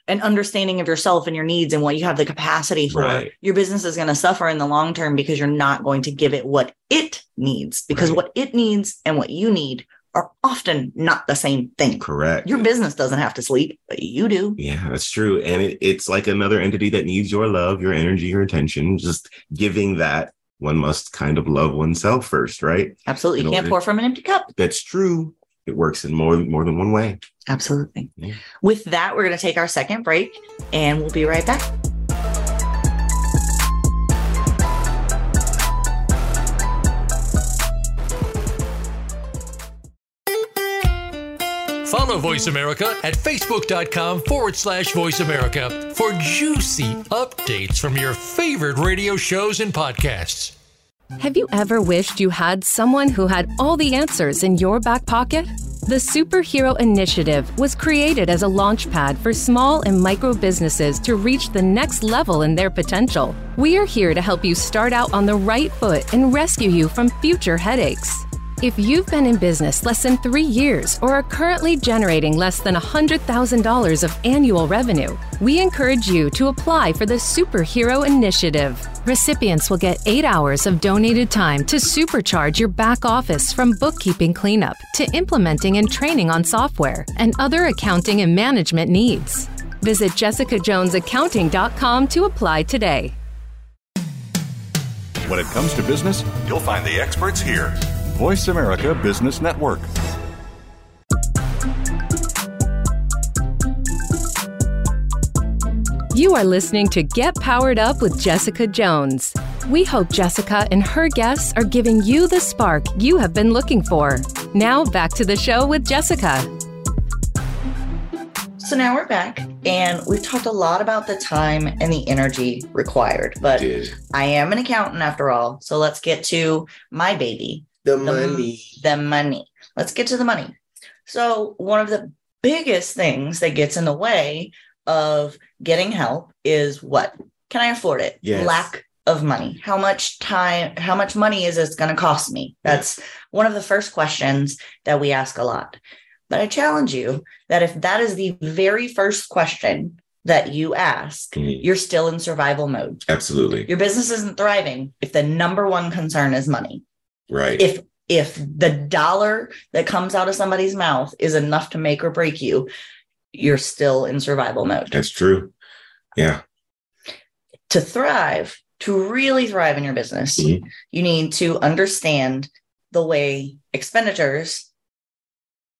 an understanding of yourself and your needs and what you have the capacity for, Right. your business is going to suffer in the long term because you're not going to give it what it needs. Because Right. what it needs and what you need are often not the same thing. Correct. Your business doesn't have to sleep, but you do. Yeah, that's true. And it, it's like another entity that needs your love, your energy, your attention. Just giving that, one must kind of love oneself first, right? Absolutely. You can't pour from an empty cup. That's true. It works in more more than one way. Absolutely. Yeah. With that, we're going to take our second break and we'll be right back. Follow Voice America at facebook.com forward slash voice America for juicy updates from your favorite radio shows and podcasts. Have you ever wished you had someone who had all the answers in your back pocket? The Superhero Initiative was created as a launchpad for small and micro businesses to reach the next level in their potential. We are here to help you start out on the right foot and rescue you from future headaches. If you've been in business less than three years or are currently generating less than $100,000 of annual revenue, we encourage you to apply for the Superhero Initiative. Recipients will get eight hours of donated time to supercharge your back office from bookkeeping cleanup to implementing and training on software and other accounting and management needs. Visit jessicajonesaccounting.com to apply today. When it comes to business, you'll find the experts here. Voice America Business Network. You are listening to Get Powered Up with Jessica Jones. We hope Jessica and her guests are giving you the spark you have been looking for. Now, back to the show with Jessica. So now we're back and we've talked a lot about the time and the energy required, but Did I am an accountant after all. So let's get to my baby, the money. the money. Let's get to the money. So, one of the biggest things that gets in the way of getting help is what? Can I afford it? Yes. Lack of money. How much time, how much money is this going to cost me? That's one of the first questions that we ask a lot. But I challenge you that if that is the very first question that you ask, Mhm. you're still in survival mode. Absolutely. Your business isn't thriving if the number one concern is money right. if if the dollar that comes out of somebody's mouth is enough to make or break you you're still in survival mode That's true. Yeah. to thrive to really thrive in your business Mhm. you need to understand the way expenditures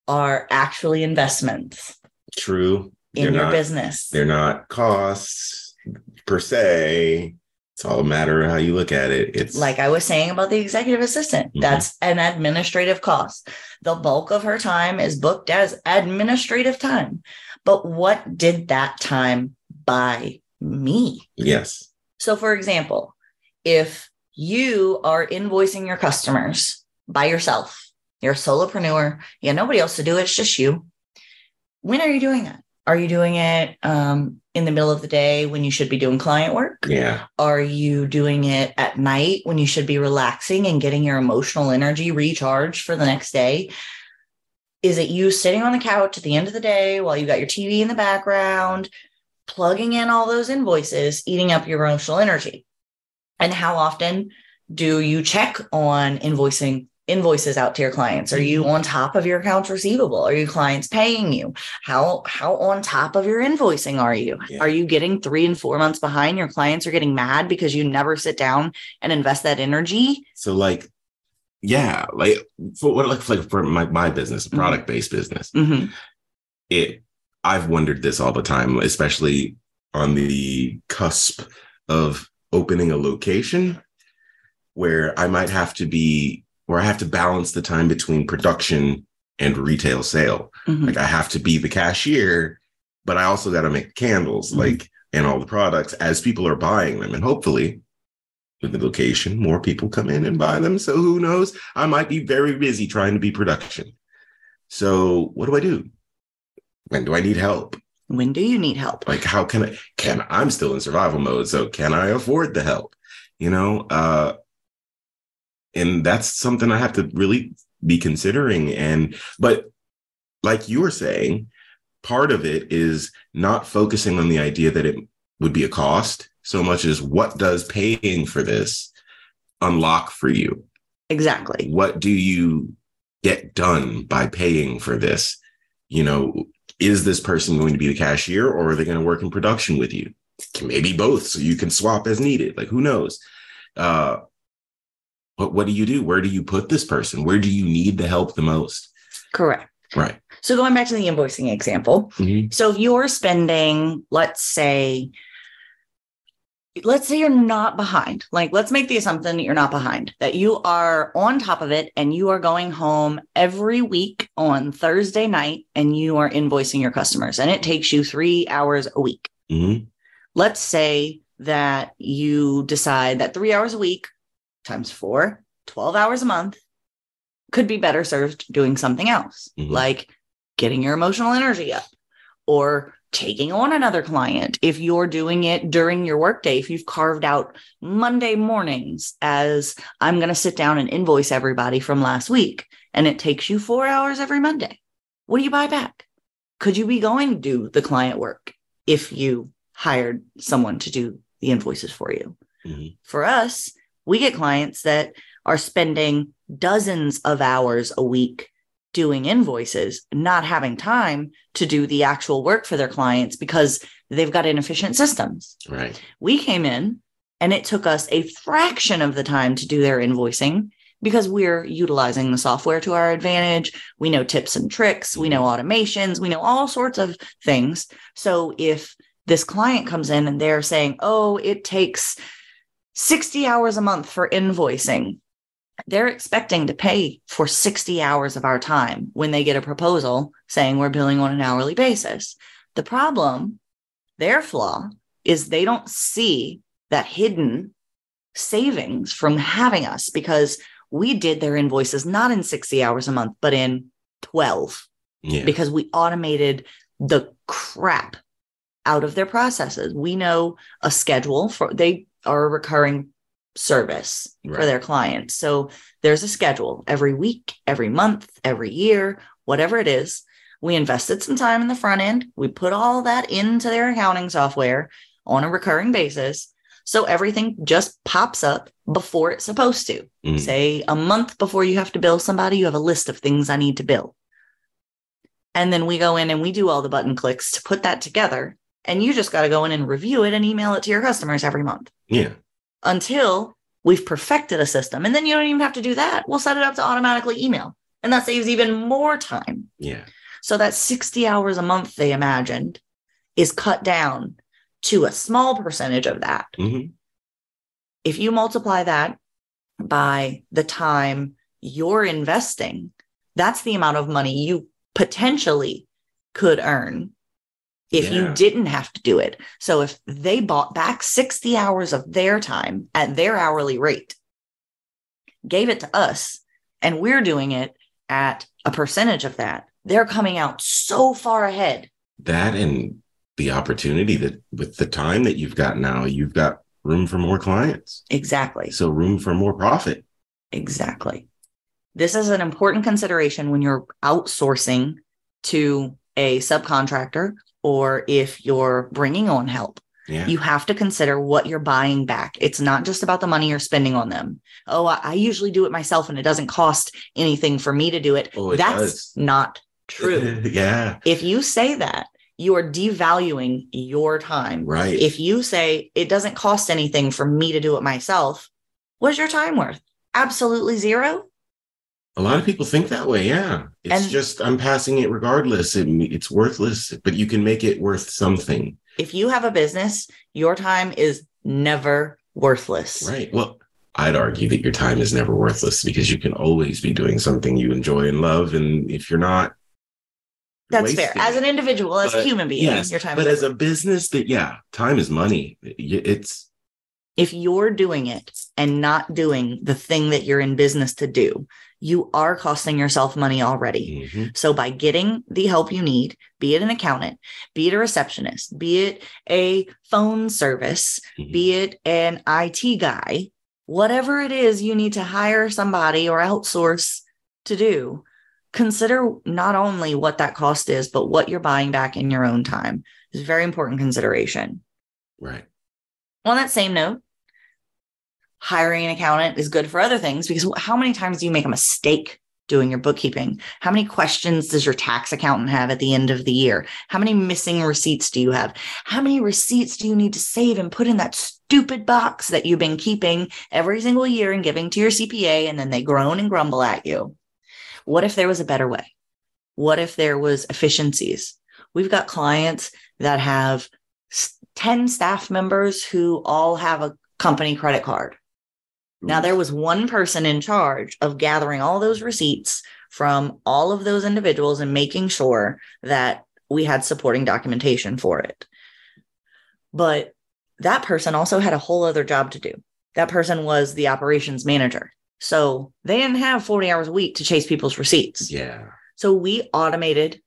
are actually investments True. in They're your not- business They're not costs per se. It's all a matter of how you look at it. It's like I was saying about the executive assistant, Mhm. that's an administrative cost. The bulk of her time is booked as administrative time. But what did that time buy me? yes. So, for example, if you are invoicing your customers by yourself, you're a solopreneur, you have nobody else to do it, it's just you. When are you doing that? Are you doing it um, in the middle of the day when you should be doing client work? Yeah. Are you doing it at night when you should be relaxing and getting your emotional energy recharged for the next day? Is it you sitting on the couch at the end of the day while you got your TV in the background, plugging in all those invoices, eating up your emotional energy. And how often do you check on invoicing invoices out to your clients? Are you on top of your accounts receivable? Are your clients paying you? How how on top of your invoicing are you? Yeah. Are you getting 3 and 4 months behind? Your clients are getting mad because you never sit down and invest that energy? So like, yeah, like for what like, like for my, my business, product based business, Mhm. it I've wondered this all the time, especially on the cusp of opening a location where I might have to be where I have to balance the time between production and retail sale. Mhm. Like I have to be the cashier, but I also got to make candles, Mhm. like and all the products as people are buying them. And hopefully, with the location, more people come in and buy them. So who knows? I might be very busy trying to be production. So what do I do? When do I need help? When do you need help? Like how can I can I'm still in survival mode, so can I afford the help? You know, uh and that's something I have to really be considering. And but like you were saying, part of it is not focusing on the idea that it would be a cost so much as what does paying for this unlock for you? Exactly. What do you get done by paying for this? You know, is this person going to be the cashier or are they going to work in production with you? Maybe both, so you can swap as needed. Like who knows? Uh what what do you do? Where do you put this person? Where do you need the help the most? Correct. Right. So going back to the invoicing example, Mhm. So if you're spending, let's say, let's say you're not behind. Like, let's make the assumption that you're not behind, that you are on top of it and you are going home every week on Thursday night and you are invoicing your customers and it takes you three hours a week. Mhm. Let's say that you decide that three hours a week times four, 12 hours a month could be better served doing something else, Mhm. like getting your emotional energy up or taking on another client. If you're doing it during your workday, if you've carved out Monday mornings as I'm going to sit down and invoice everybody from last week, and it takes you four hours every Monday, what do you buy back? Could you be going to do the client work if you hired someone to do the invoices for you? Mhm. For us, we get clients that are spending dozens of hours a week doing invoices, not having time to do the actual work for their clients because they've got inefficient systems. Right. We came in and it took us a fraction of the time to do their invoicing because we're utilizing the software to our advantage. We know tips and tricks, we know automations, we know all sorts of things. So if this client comes in and they're saying, oh, it takes 60 hours a month for invoicing, they're expecting to pay for 60 hours of our time when they get a proposal saying we're billing on an hourly basis. The problem, their flaw, is they don't see that hidden savings from having us because we did their invoices not in 60 hours a month, but in 12 Yeah. because we automated the crap out of their processes. We know a schedule for they are a recurring service for their clients. So there's a schedule every week, every month, every year, whatever it is. We invested some time in the front end. We put all that into their accounting software on a recurring basis. So everything just pops up before it's supposed to. Mhm. Say a month before you have to bill somebody, you have a list of things I need to bill. And then we go in and we do all the button clicks to put that together. And you just got to go in and review it and email it to your customers every month Yeah. until we've perfected a system. And then you don't even have to do that. We'll set it up to automatically email. And that saves even more time. Yeah. So that 60 hours a month they imagined is cut down to a small percentage of that. Mhm. If you multiply that by the time you're investing, that's the amount of money you potentially could earn if you didn't have to do it. So if they bought back 60 hours of their time at their hourly rate, gave it to us, and we're doing it at a percentage of that, they're coming out so far ahead. That and the opportunity that with the time that you've got now, you've got room for more clients. Exactly. So room for more profit. Exactly. This is an important consideration when you're outsourcing to a subcontractor or if you're bringing on help, Yeah. you have to consider what you're buying back. It's not just about the money you're spending on them. Oh, I, I usually do it myself and it doesn't cost anything for me to do it. Oh, it That's does. not true. yeah. if you say that, you are devaluing your time. Right. If you say it doesn't cost anything for me to do it myself, what's your time worth? Absolutely zero. A lot of people think that way. Yeah. It's And- just, I'm passing it regardless. It, it's worthless, but you can make it worth something. If you have a business, your time is never worthless. Right. Well, I'd argue that your time is never worthless because you can always be doing something you enjoy and love. And if you're not, That's fair. wasting As an individual, as a human being, yes, your time is but as a business, that yeah, time is money. It's if you're doing it and not doing the thing that you're in business to do, you are costing yourself money already. Mhm. So by getting the help you need, be it an accountant, be it a receptionist, be it a phone service, Mhm. be it an IT guy, whatever it is you need to hire somebody or outsource to do, consider not only what that cost is, but what you're buying back in your own time. It's a very important consideration. right. On that same note, hiring an accountant is good for other things because how many times do you make a mistake doing your bookkeeping? How many questions does your tax accountant have at the end of the year? How many missing receipts do you have? How many receipts do you need to save and put in that stupid box that you've been keeping every single year and giving to your CPA and then they groan and grumble at you? What if there was a better way? What if there was efficiencies? We've got clients that have 10 staff members who all have a company credit card. Now, there was one person in charge of gathering all those receipts from all of those individuals and making sure that we had supporting documentation for it. But that person also had a whole other job to do. That person was the operations manager. So they didn't have 40 hours a week to chase people's receipts. Yeah. So we automated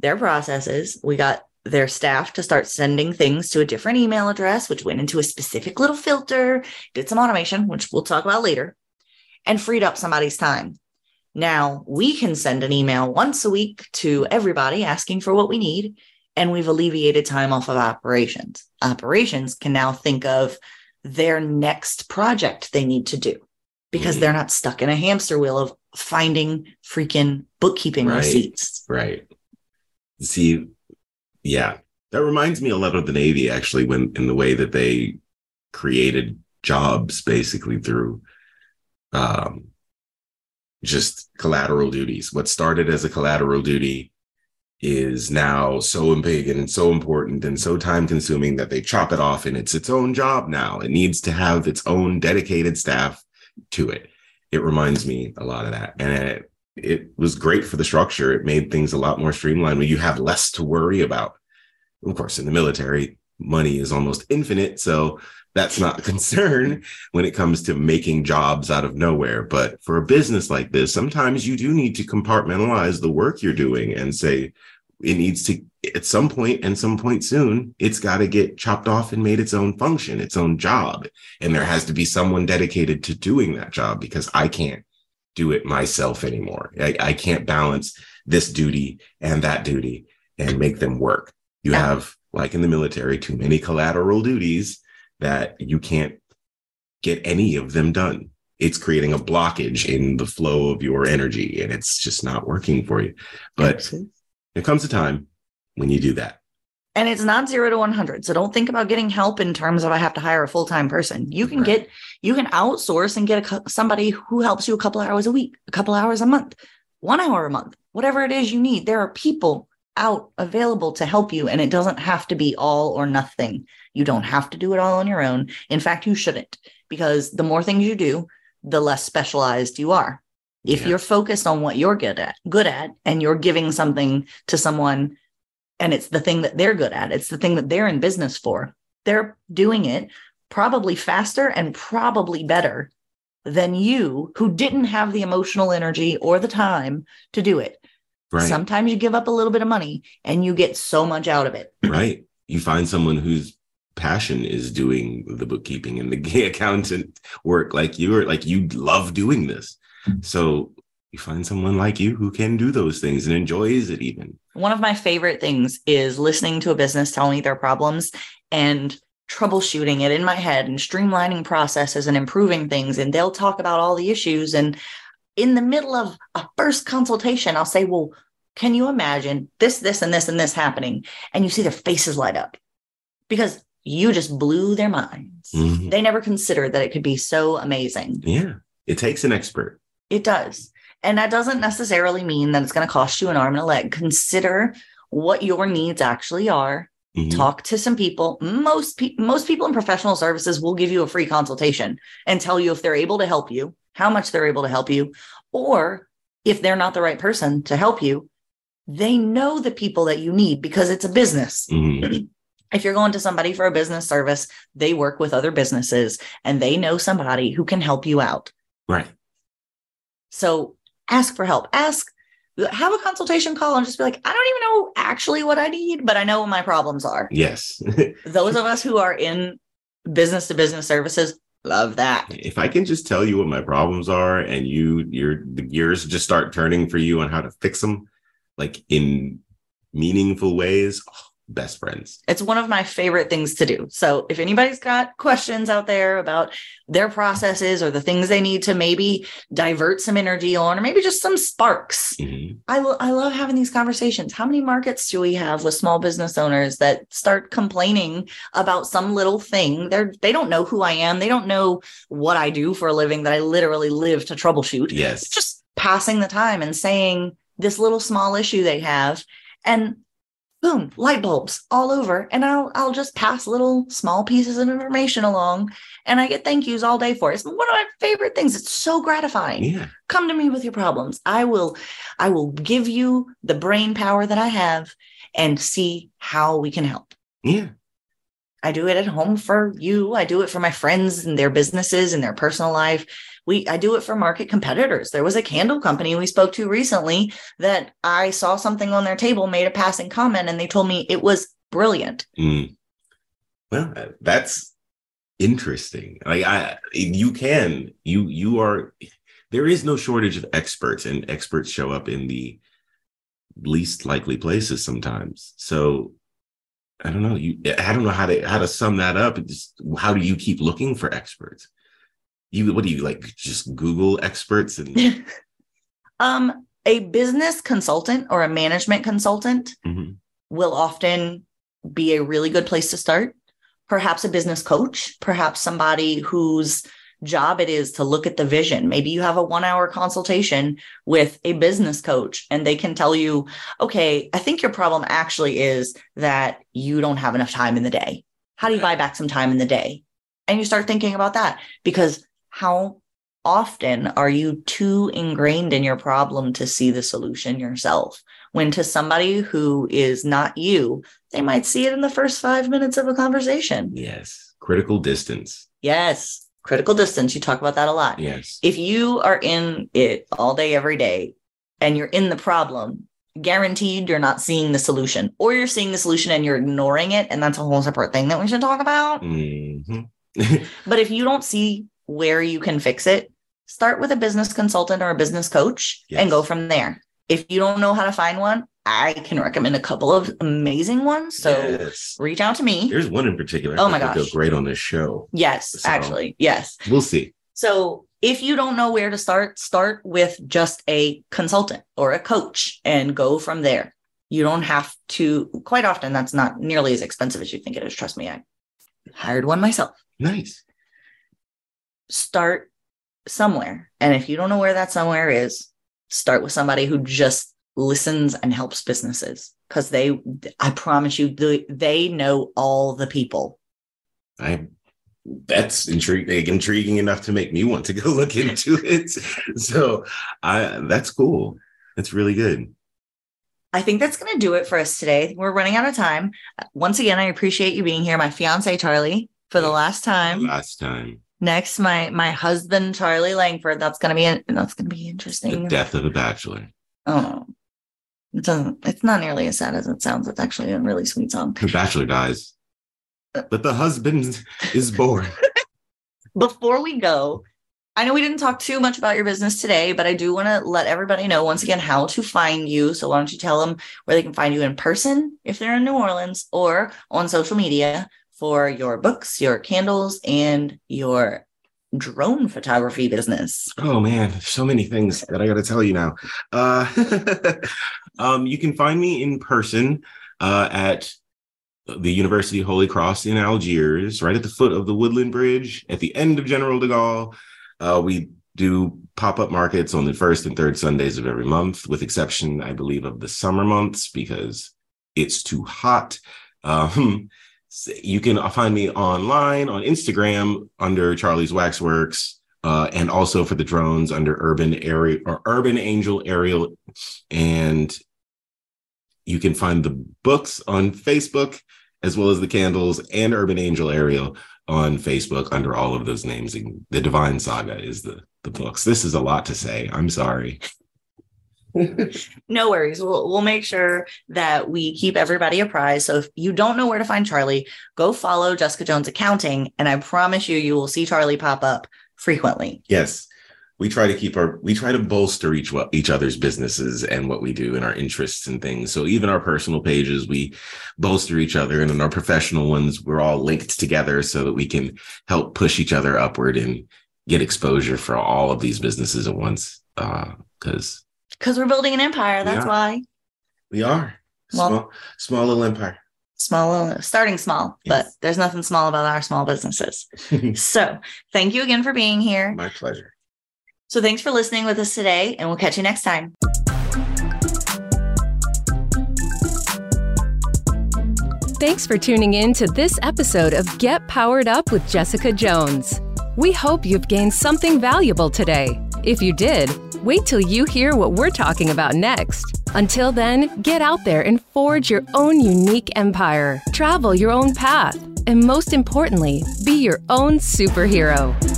their processes. We got their staff to start sending things to a different email address, which went into a specific little filter, did some automation, which we'll talk about later, and freed up somebody's time. Now we can send an email once a week to everybody asking for what we need, and we've alleviated time off of operations. Operations can now think of their next project they need to do because Mhm. they're not stuck in a hamster wheel of finding freaking bookkeeping Right. receipts. Right. See, yeah, that reminds me a lot of the Navy actually, when in the way that they created jobs basically through um, just collateral duties. What started as a collateral duty is now so big and so important and so time consuming that they chop it off and it's its own job now. It needs to have its own dedicated staff to it. It reminds me a lot of that. And it, it was great for the structure. It made things a lot more streamlined when you have less to worry about. Of course, in the military, money is almost infinite. So that's not a concern when it comes to making jobs out of nowhere. But for a business like this, sometimes you do need to compartmentalize the work you're doing and say it needs to, at some point and some point soon, it's got to get chopped off and made its own function, its own job. And there has to be someone dedicated to doing that job because I can't do it myself anymore. I, I can't balance this duty and that duty and make them work. You Yeah. have, like in the military, too many collateral duties that you can't get any of them done. It's creating a blockage in the flow of your energy and it's just not working for you. But there comes a time when you do that. And it's not zero to 100. So don't think about getting help in terms of I have to hire a full time person. You can Right. get, you can outsource and get a, somebody who helps you a couple hours a week, a couple hours a month, one hour a month, whatever it is you need. There are people out available to help you, and it doesn't have to be all or nothing. You don't have to do it all on your own. In fact, you shouldn't, because the more things you do, the less specialized you are. If Yeah. you're focused on what you're good at, good at, and you're giving something to someone and it's the thing that they're good at. It's the thing that they're in business for. They're doing it probably faster and probably better than you who didn't have the emotional energy or the time to do it. Right. Sometimes you give up a little bit of money and you get so much out of it. right. You find someone whose passion is doing the bookkeeping and the accountant work like you are like you love doing this. Hmm. So you find someone like you who can do those things and enjoys it even. One of my favorite things is listening to a business tell me their problems and troubleshooting it in my head and streamlining processes and improving things. And they'll talk about all the issues. And in the middle of a first consultation, I'll say, Well, can you imagine this, this, and this, and this happening? And you see their faces light up because you just blew their minds. Mhm. They never considered that it could be so amazing. Yeah. It takes an expert. It does. And that doesn't necessarily mean that it's going to cost you an arm and a leg. Consider what your needs actually are. Mhm. Talk to some people. Most pe- most people in professional services will give you a free consultation and tell you if they're able to help you, how much they're able to help you, or if they're not the right person to help you, they know the people that you need because it's a business. Mhm. If you're going to somebody for a business service, they work with other businesses and they know somebody who can help you out. Right. So ask for help. Ask, have a consultation call and just be like, I don't even know actually what I need, but I know what my problems are. Yes. Those of us who are in business to business services love that. if I can just tell you what my problems are and you your the gears just start turning for you on how to fix them like in meaningful ways, oh, best friends. It's one of my favorite things to do. So if anybody's got questions out there about their processes or the things they need to maybe divert some energy on, or maybe just some sparks, Mhm. I, lo- I love having these conversations. How many markets do we have with small business owners that start complaining about some little thing? They're they don't know who I am. They don't know what I do for a living that I literally live to troubleshoot. Yes. Just passing the time and saying this little small issue they have and boom, light bulbs all over. And I'll I'll just pass little small pieces of information along and I get thank yous all day for it. It's one of my favorite things. It's so gratifying Yeah. come to me with your problems i will i will give you the brain power that i have and see how we can help Yeah. i do it at home for you i do it for my friends and their businesses and their personal life we i do it for market competitors there was a candle company we spoke to recently that i saw something on their table made a passing comment and they told me it was brilliant Mm. Well, uh, that's interesting. Like I you can you you are there is no shortage of experts and experts show up in the least likely places sometimes. So I don't know. You I don't know how to how to sum that up. Just how do you keep looking for experts? You what do you like just Google experts and um a business consultant or a management consultant Mhm. will often be a really good place to start. Perhaps a business coach, perhaps somebody whose job it is to look at the vision. Maybe you have a one hour consultation with a business coach and they can tell you, okay, I think your problem actually is that you don't have enough time in the day. How do you buy back some time in the day? And you start thinking about that because how often are you too ingrained in your problem to see the solution yourself? When to somebody who is not you, they might see it in the first five minutes of a conversation. yes, critical distance. Yes, critical distance. You talk about that a lot. Yes. If you are in it all day, every day, and you're in the problem, guaranteed you're not seeing the solution, or you're seeing the solution and you're ignoring it. And that's a whole separate thing that we should talk about. Mhm. But if you don't see where you can fix it, start with a business consultant or a business coach Yes. and go from there. If you don't know how to find one, I can recommend a couple of amazing ones. So yes. reach out to me. There's one in particular. Oh my gosh. Go great on this show. Yes, So- actually, yes. We'll see. So if you don't know where to start, start with just a consultant or a coach and go from there. You don't have to, quite often, that's not nearly as expensive as you think it is. Trust me, I hired one myself. Nice. Start somewhere. And if you don't know where that somewhere is, start with somebody who just listens and helps businesses because they, I promise you, they, they know all the people. I that's intriguing intriguing enough to make me want to go look into it. So I that's cool. That's really good. I think that's going to do it for us today. We're running out of time. Once again, I appreciate you being here, my fiance Charlie, for the last time. Last time. Next, my my husband Charlie Langford. That's going to be that's going to be interesting. The interesting. death of a bachelor. Oh, it doesn't. It's not nearly as sad as it sounds. It's actually a really sweet song. The bachelor dies. But the husband is born. Before we go, I know we didn't talk too much about your business today, but I do want to let everybody know once again how to find you. So why don't you tell them where they can find you in person if they're in New Orleans or on social media for your books, your candles, and your drone photography business? Oh man, so many things that I got to tell you now. Uh, um, you can find me in person uh, at the University of Holy Cross in Algiers, right at the foot of the Woodland Bridge, at the end of General de Gaulle. Uh, we do pop-up markets on the first and third Sundays of every month, with exception, I believe, of the summer months because it's too hot. Um, you can find me online on Instagram under Charlie's Waxworks, uh, and also for the drones under Urban Area or Urban Angel Aerial, and you can find the books on Facebook as well as the candles and Urban Angel Aerial on Facebook under all of those names. The Divine Saga is the the books. This is a lot to say. I'm sorry. no worries. We'll we'll make sure that we keep everybody apprised. So if you don't know where to find Charlie, go follow Jessica Jones Accounting, and I promise you, you will see Charlie pop up frequently. Yes we try to keep our we try to bolster each each other's businesses and what we do and our interests and things so even our personal pages we bolster each other and in our professional ones we're all linked together so that we can help push each other upward and get exposure for all of these businesses at once because uh, because we're building an empire that's why we are well, small small little empire small starting small yes. but there's nothing small about our small businesses so thank you again for being here my pleasure so thanks for listening with us today, and we'll catch you next time. Thanks for tuning in to this episode of Get Powered Up with Jessica Jones. We hope you've gained something valuable today. If you did, wait till you hear what we're talking about next. Until then, get out there and forge your own unique empire, travel your own path, and most importantly, be your own superhero.